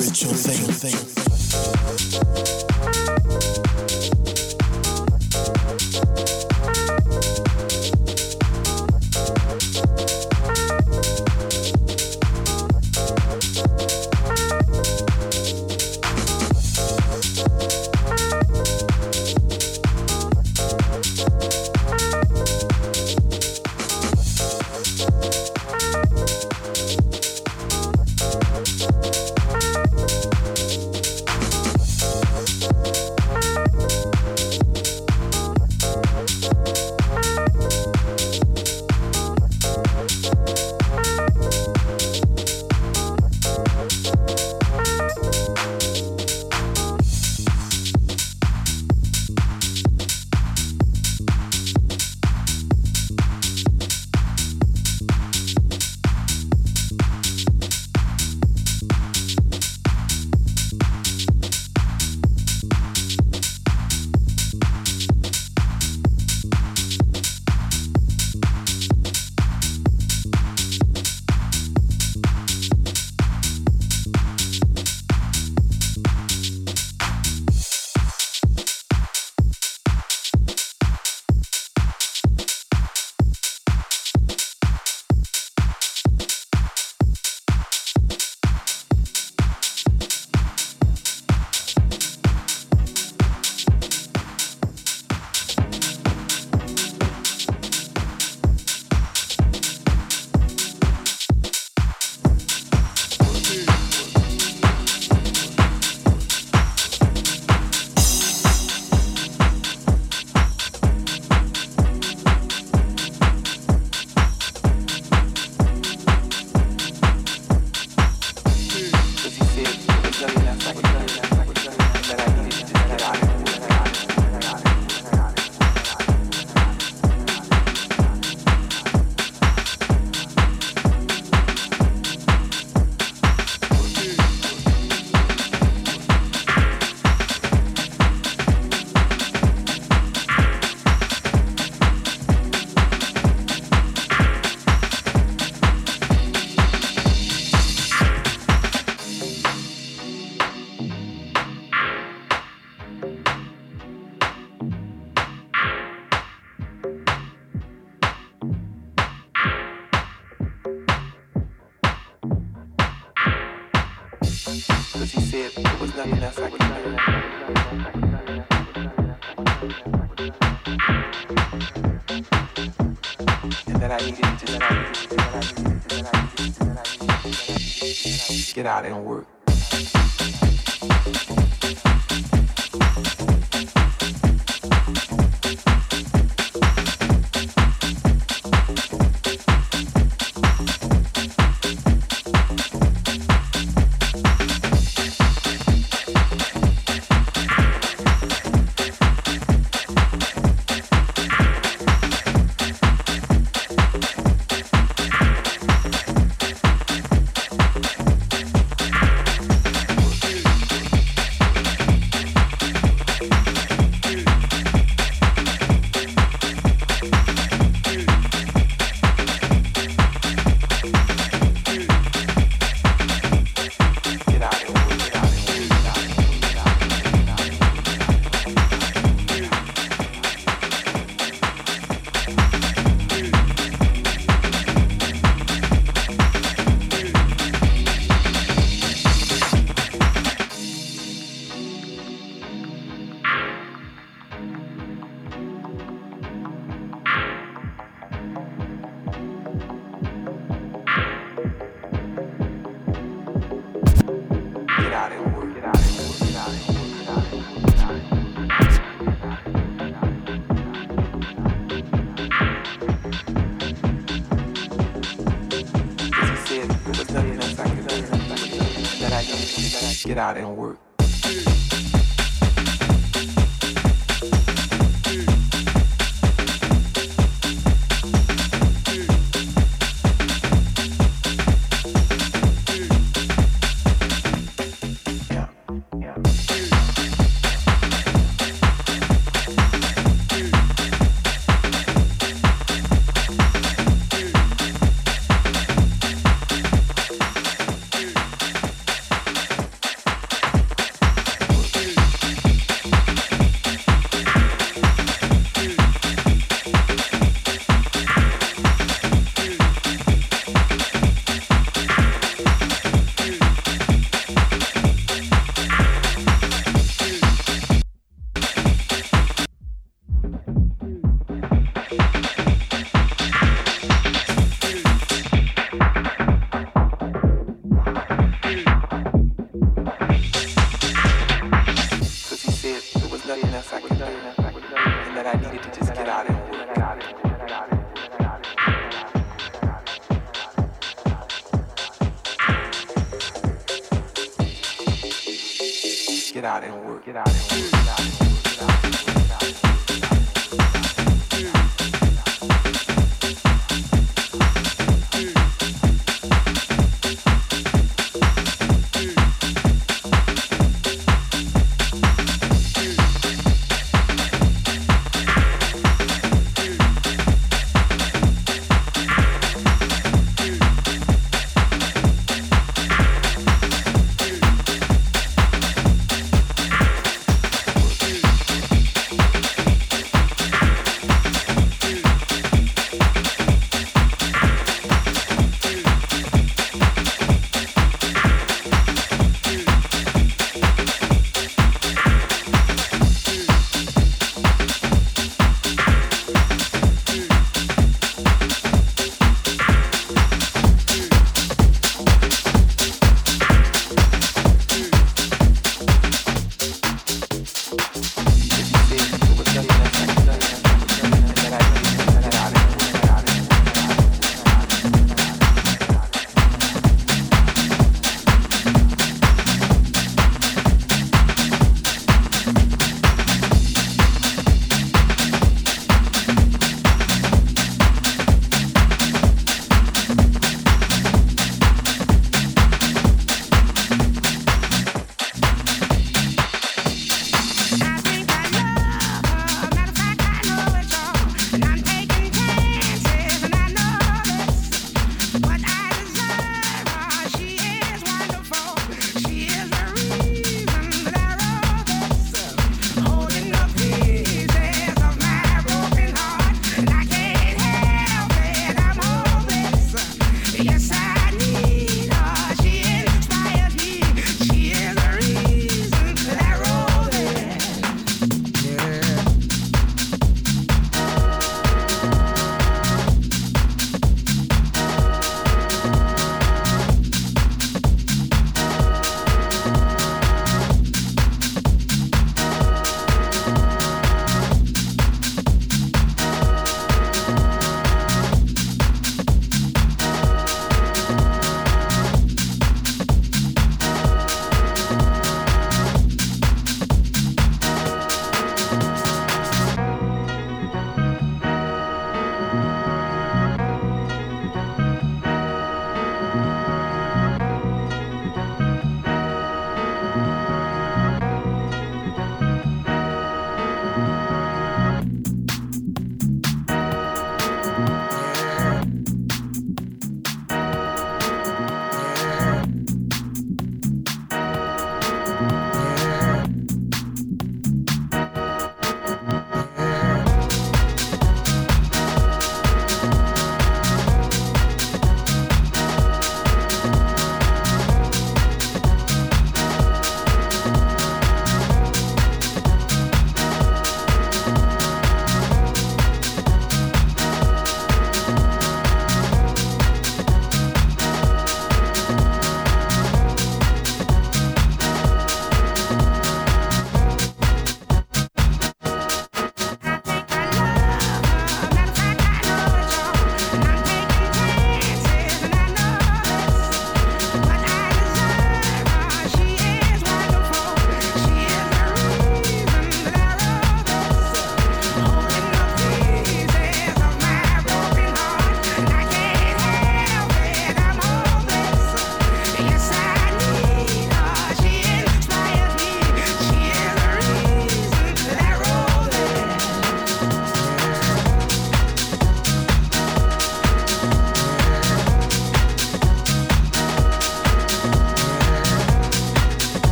spiritual thing. Get out and work. Get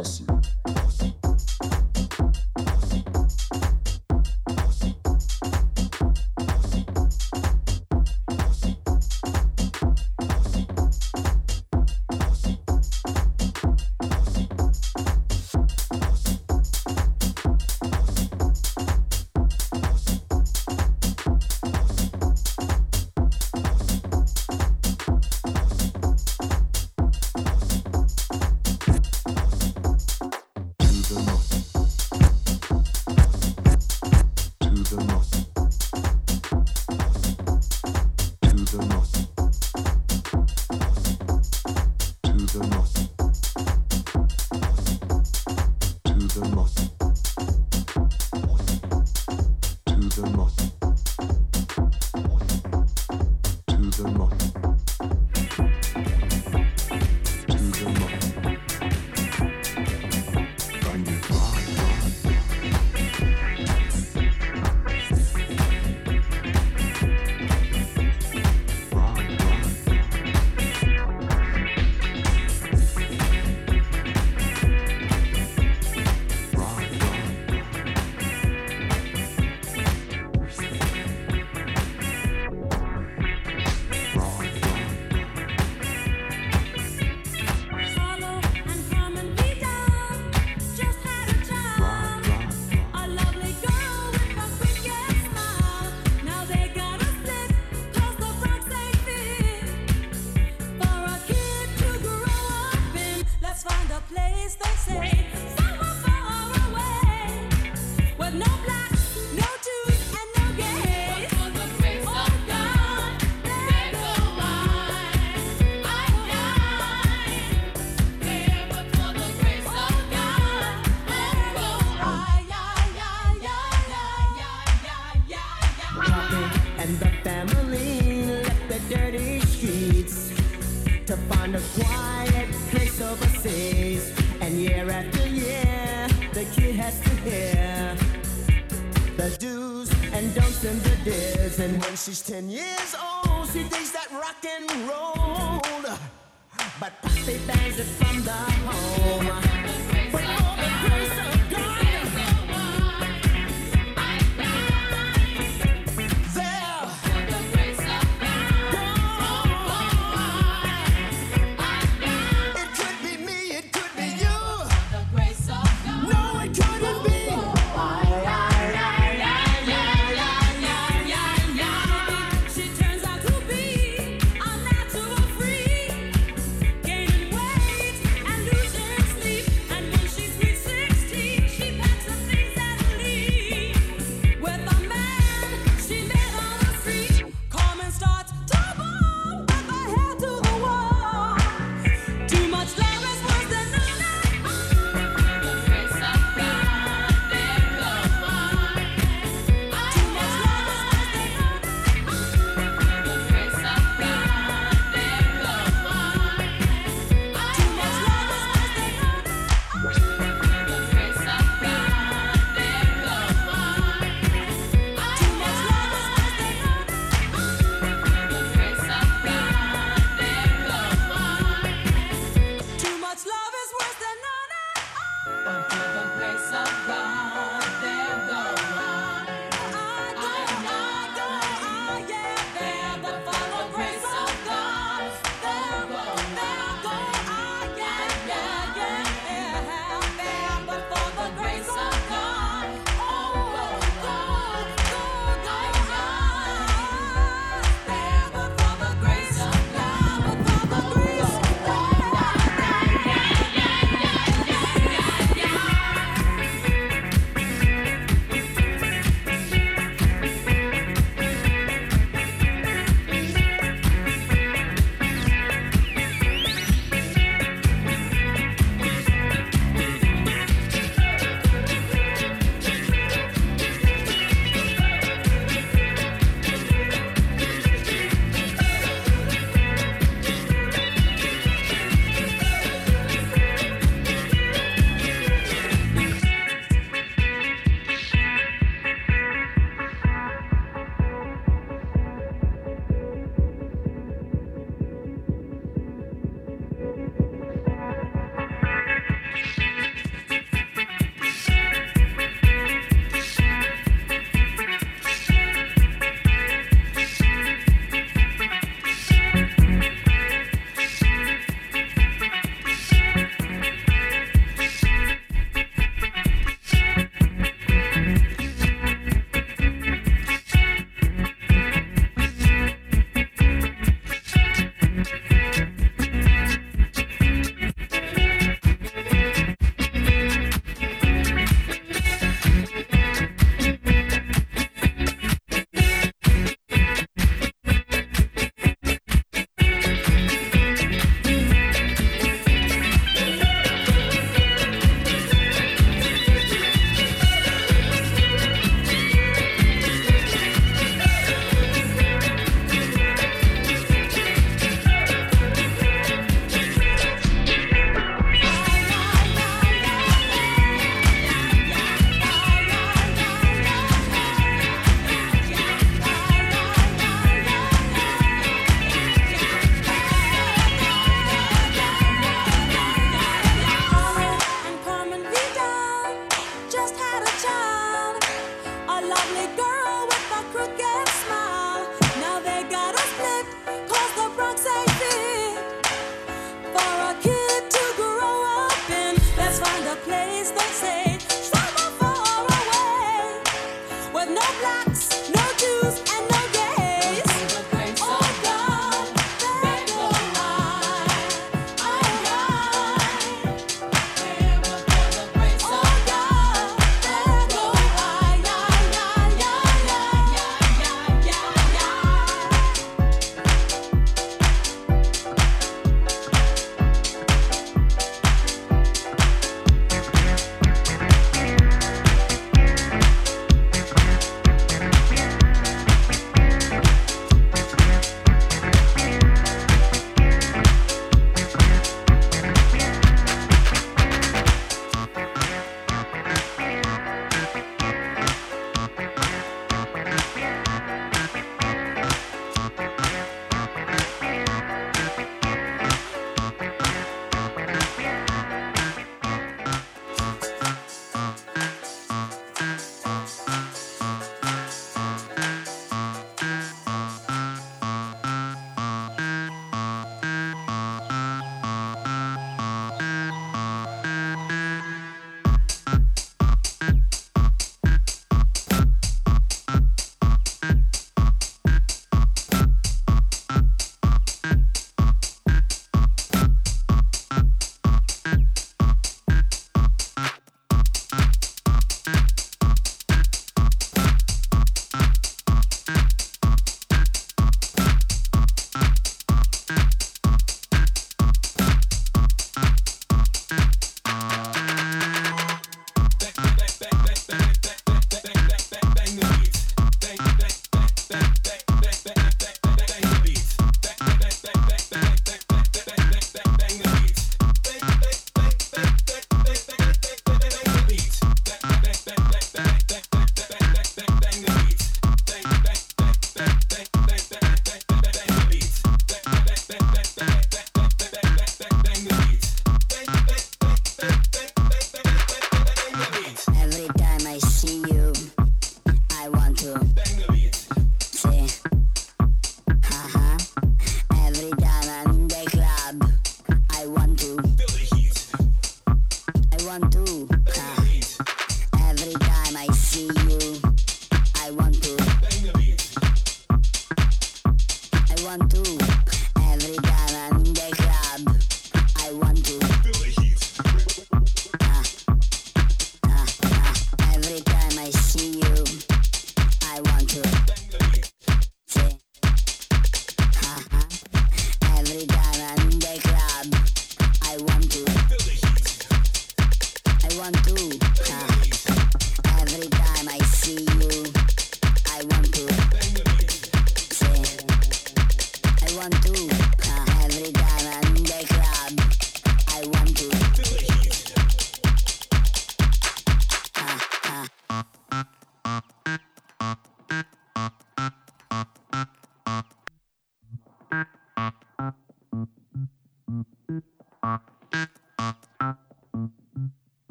out and when she's ten years old. She thinks that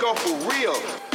go for real.